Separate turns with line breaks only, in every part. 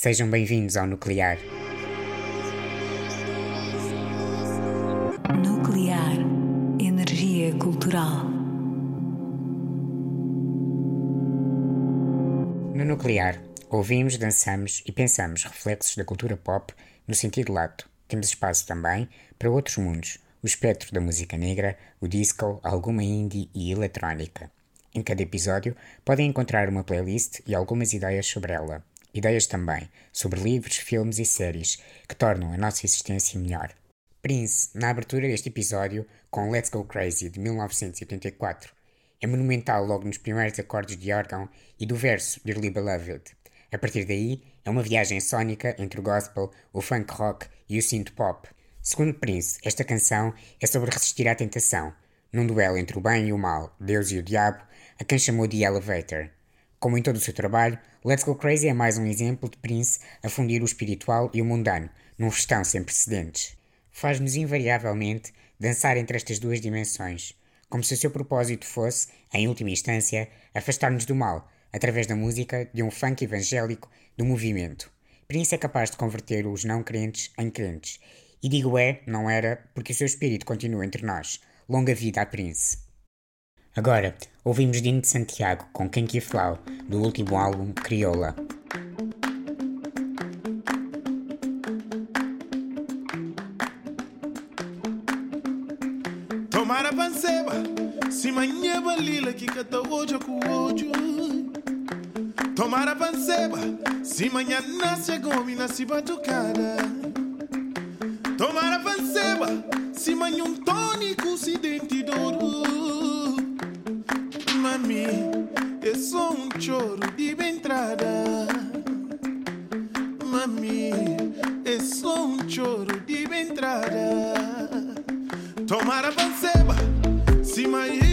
Sejam bem-vindos ao Nuclear.
Nuclear. Energia cultural.
No Nuclear, ouvimos, dançamos e pensamos reflexos da cultura pop no sentido lato. Temos espaço também para outros mundos, o espectro da música negra, o disco, alguma indie e eletrónica. Em cada episódio podem encontrar uma playlist e algumas ideias sobre ela. Ideias também sobre livros, filmes e séries que tornam a nossa existência melhor. Prince, na abertura deste episódio, com Let's Go Crazy de 1984. É monumental logo nos primeiros acordes de órgão e do verso Dearly Beloved. A partir daí, é uma viagem sónica entre o gospel, o funk rock e o synth pop. Segundo Prince, esta canção é sobre resistir à tentação, num duelo entre o bem e o mal, Deus e o diabo, a quem chamou de Elevator. Como em todo o seu trabalho, Let's Go Crazy é mais um exemplo de Prince a fundir o espiritual e o mundano, num festão sem precedentes faz-nos invariavelmente dançar entre estas duas dimensões, como se o seu propósito fosse, em última instância, afastar-nos do mal, através da música de um funk evangélico do movimento. Prince é capaz de converter os não crentes em crentes. E digo é, não era, porque o seu espírito continua entre nós. Longa vida a Prince. Agora, ouvimos Dino de Santiago com Que Flau, do último álbum Crioula.
Tomara panseba, si manyeba lila kikata ojo ku ojo. Tomara panseba, si manhã nasce gomina si batucada. Tomara panseba, si manhã um tônico si é só um choro de entrada. Mami, é só um choro de entrada. Tomara panceba, se mail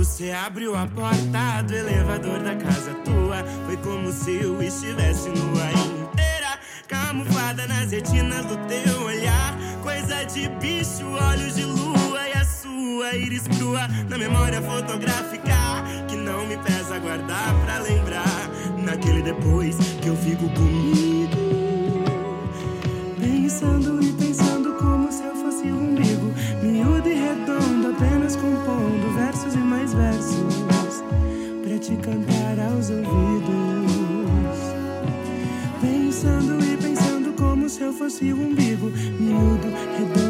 Você abriu a porta do elevador da casa tua, foi como se eu estivesse nua inteira, camuflada nas retinas do teu olhar. Coisa de bicho, olhos de lua e a sua íris crua na memória fotográfica que não me pesa guardar pra lembrar. Naquele depois que eu fico comigo, fosse um umbigo Miúdo, redondo,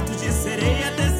Deserto de sereia, teceremos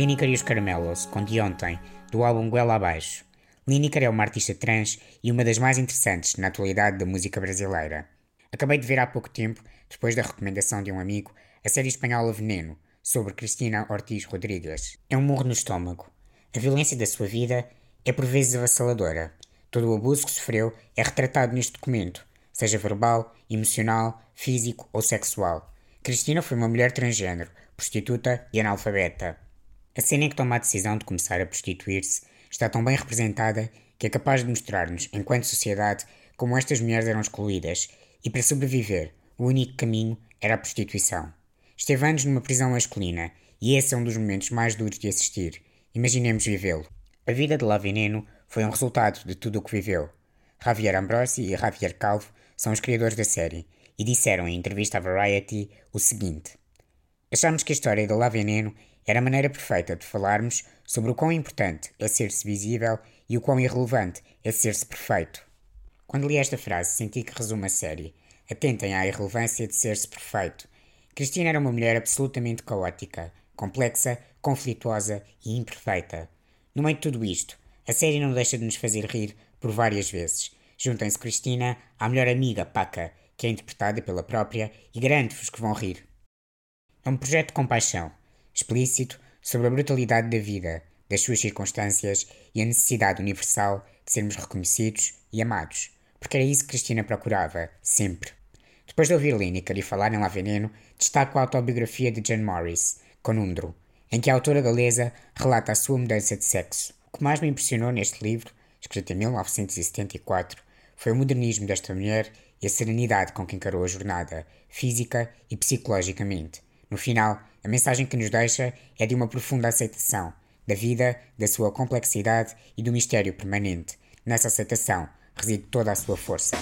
Lineker e os Caramelos, com de ontem, do álbum Goela Abaixo. Lineker é uma artista trans e uma das mais interessantes na atualidade da música brasileira. Acabei de ver há pouco tempo, depois da recomendação de um amigo, a série espanhola Veneno, sobre Cristina Ortiz Rodrigues. É um murro no estômago. A violência da sua vida é por vezes avassaladora. Todo o abuso que sofreu é retratado neste documento, seja verbal, emocional, físico ou sexual. Cristina foi uma mulher transgênero, prostituta e analfabeta. A cena em que toma a decisão de começar a prostituir-se está tão bem representada que é capaz de mostrar-nos, enquanto sociedade, como estas mulheres eram excluídas e, para sobreviver, o único caminho era a prostituição. Esteve anos numa prisão masculina e esse é um dos momentos mais duros de assistir. Imaginemos vivê-lo. A vida de La Veneno foi um resultado de tudo o que viveu. Javier Ambrosi e Javier Calvo são os criadores da série e disseram em entrevista à Variety o seguinte: Achamos que a história de La Veneno era a maneira perfeita de falarmos sobre o quão importante é ser-se visível e o quão irrelevante é ser-se perfeito. Quando li esta frase, senti que resume a série. Atentem à irrelevância de ser-se perfeito. Cristina era uma mulher absolutamente caótica, complexa, conflituosa e imperfeita. No meio de tudo isto, a série não deixa de nos fazer rir por várias vezes. Juntem-se Cristina à melhor amiga, Paca, que é interpretada pela própria, e garanto-vos que vão rir. É um projeto de compaixão, explícito sobre a brutalidade da vida, das suas circunstâncias e a necessidade universal de sermos reconhecidos e amados, porque era isso que Cristina procurava, sempre. Depois de ouvir Lineker e falar em La Veneno, destaco a autobiografia de Jane Morris, Conundro, em que a autora galesa relata a sua mudança de sexo. O que mais me impressionou neste livro, escrito em 1974, foi o modernismo desta mulher e a serenidade com que encarou a jornada, física e psicologicamente. No final, a mensagem que nos deixa é de uma profunda aceitação da vida, da sua complexidade e do mistério permanente. Nessa aceitação reside toda a sua força.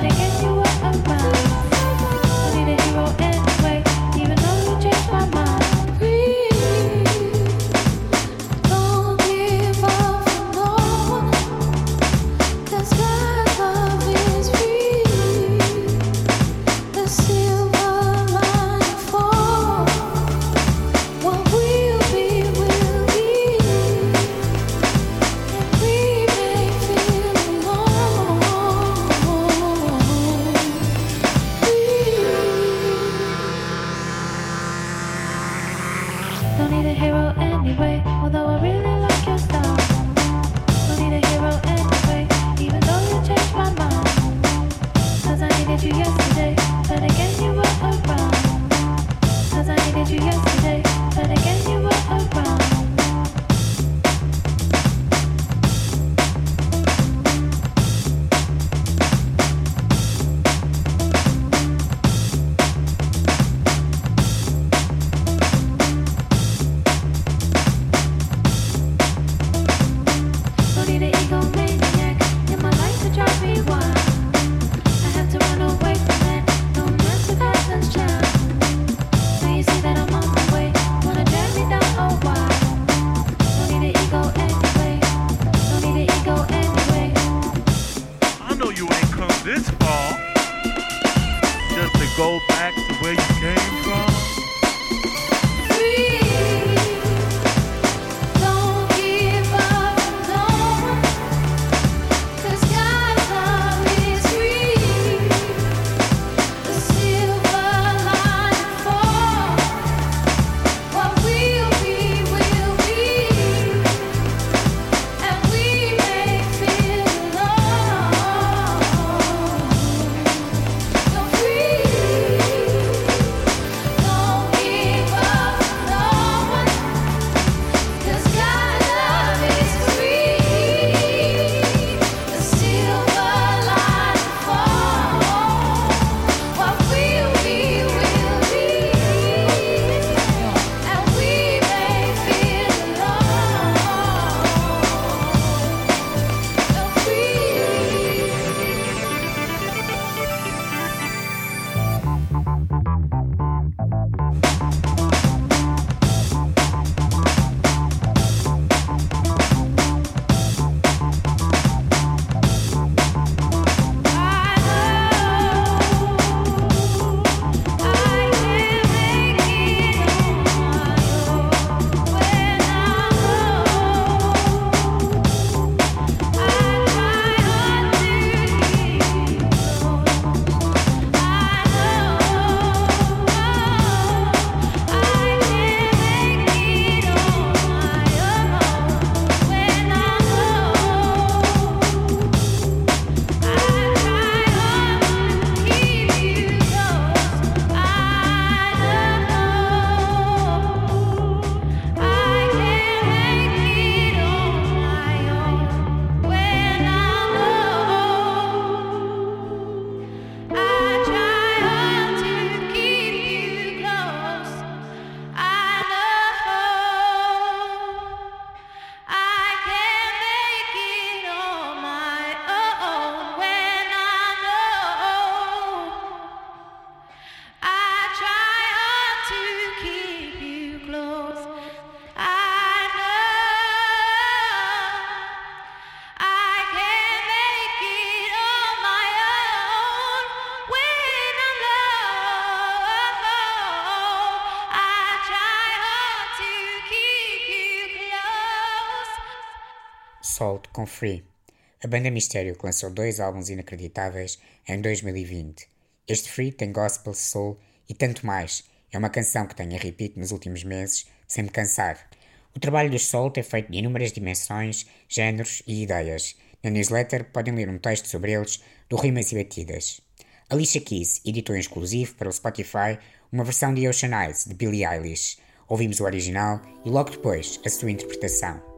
city.
Salt com Free, a banda Mistério que lançou dois álbuns inacreditáveis em 2020. Este Free tem gospel, soul e tanto mais. É uma canção que tenho a repeat nos últimos meses, sem me cansar. O trabalho do Salt é feito de inúmeras dimensões, géneros e ideias. Na newsletter podem ler um texto sobre eles, do Rimas e Batidas. Alicia Keys editou em exclusivo para o Spotify uma versão de Ocean Eyes, de Billie Eilish. Ouvimos o original e logo depois a sua interpretação.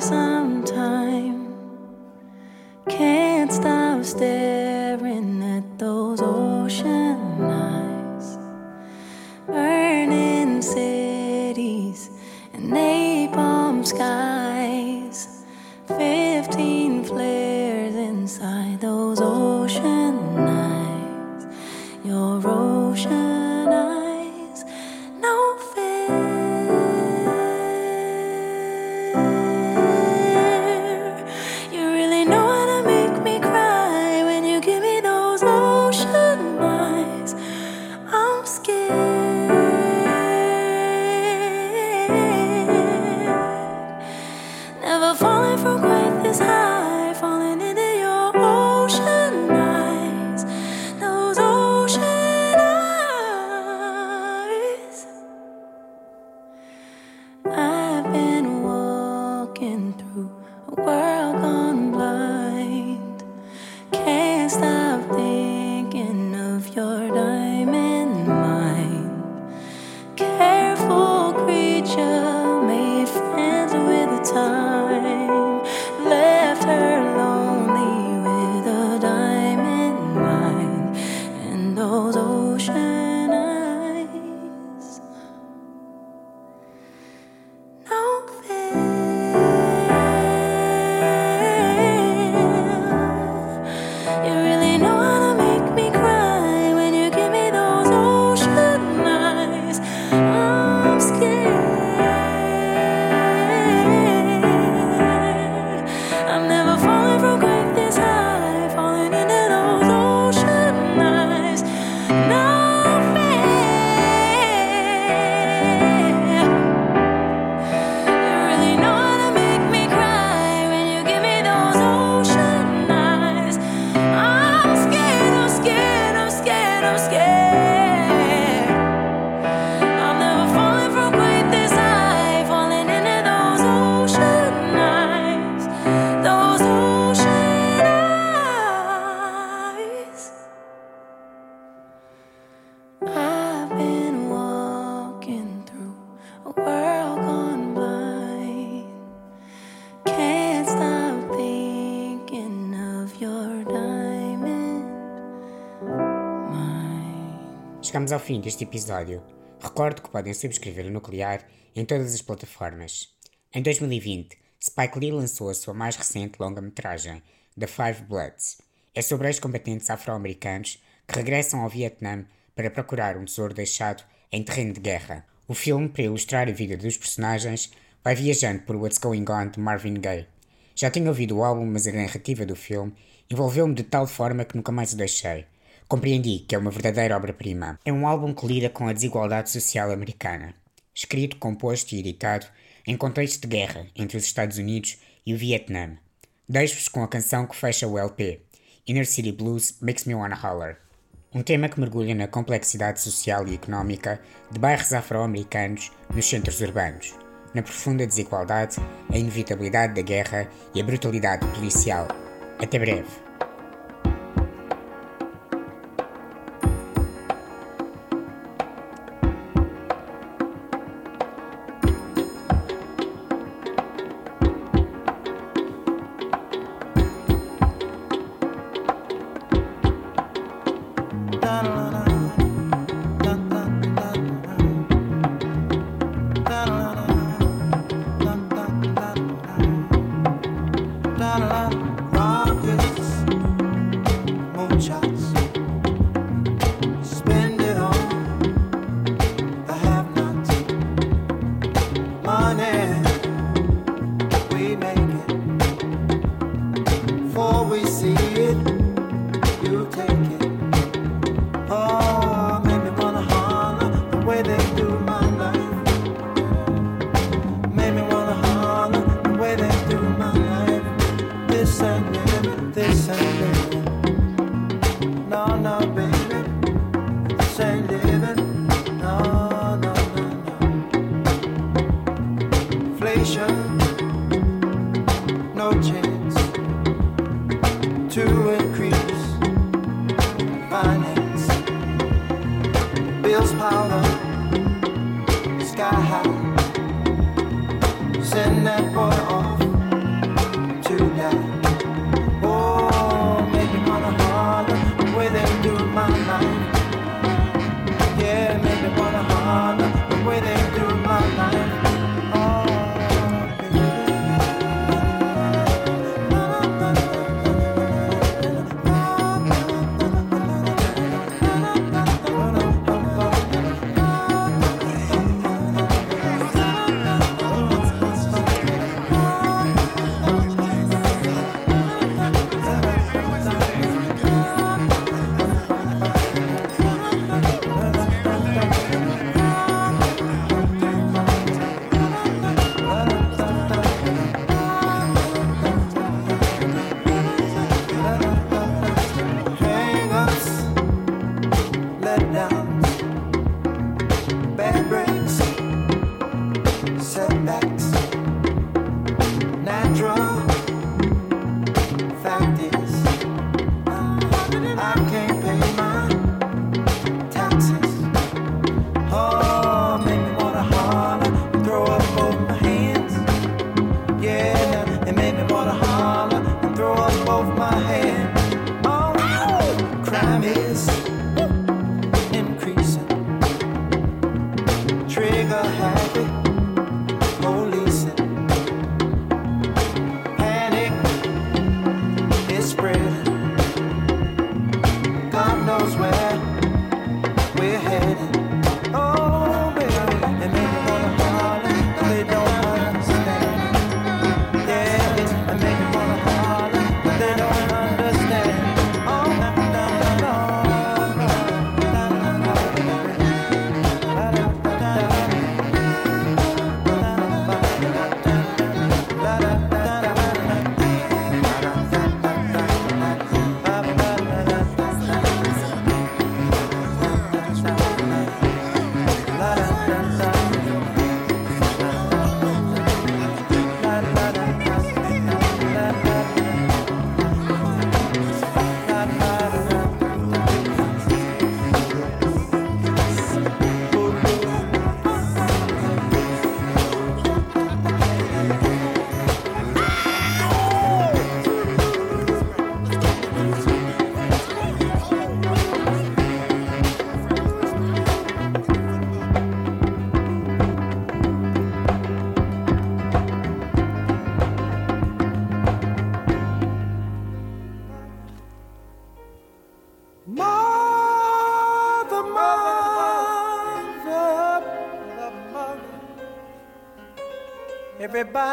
Some time. Can't stop staring
world
Chegamos ao fim deste episódio. Recordo que podem subscrever o Nuclear em todas as plataformas. Em 2020, Spike Lee lançou a sua mais recente longa-metragem, The Five Bloods. É sobre ex-combatentes afro-americanos que regressam ao Vietnã para procurar um tesouro deixado em terreno de guerra. O filme, para ilustrar a vida dos personagens, vai viajando por What's Going On de Marvin Gaye. Já tinha ouvido o álbum, mas a narrativa do filme envolveu-me de tal forma que nunca mais o deixei. Compreendi que é uma verdadeira obra-prima. É um álbum que lida com a desigualdade social americana. Escrito, composto e editado em contexto de guerra entre os Estados Unidos e o Vietnã. Deixo-vos com a canção que fecha o LP, Inner City Blues Makes Me Wanna Holler. Um tema que mergulha na complexidade social e económica de bairros afro-americanos nos centros urbanos, na profunda desigualdade, a inevitabilidade da guerra e a brutalidade policial. Até breve.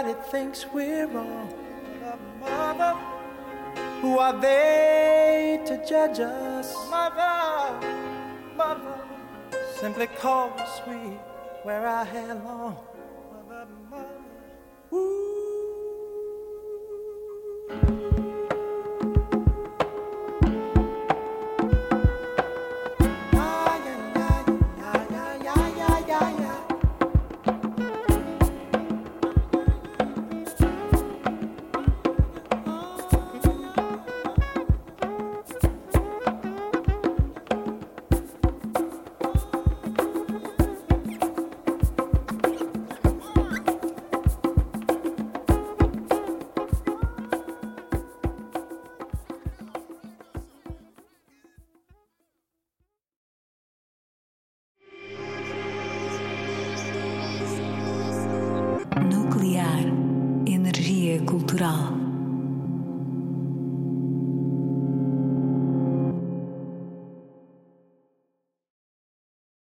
Everybody thinks we're wrong. Mother, who are they to judge us? Mother, mother, simply cause we wear our hair long.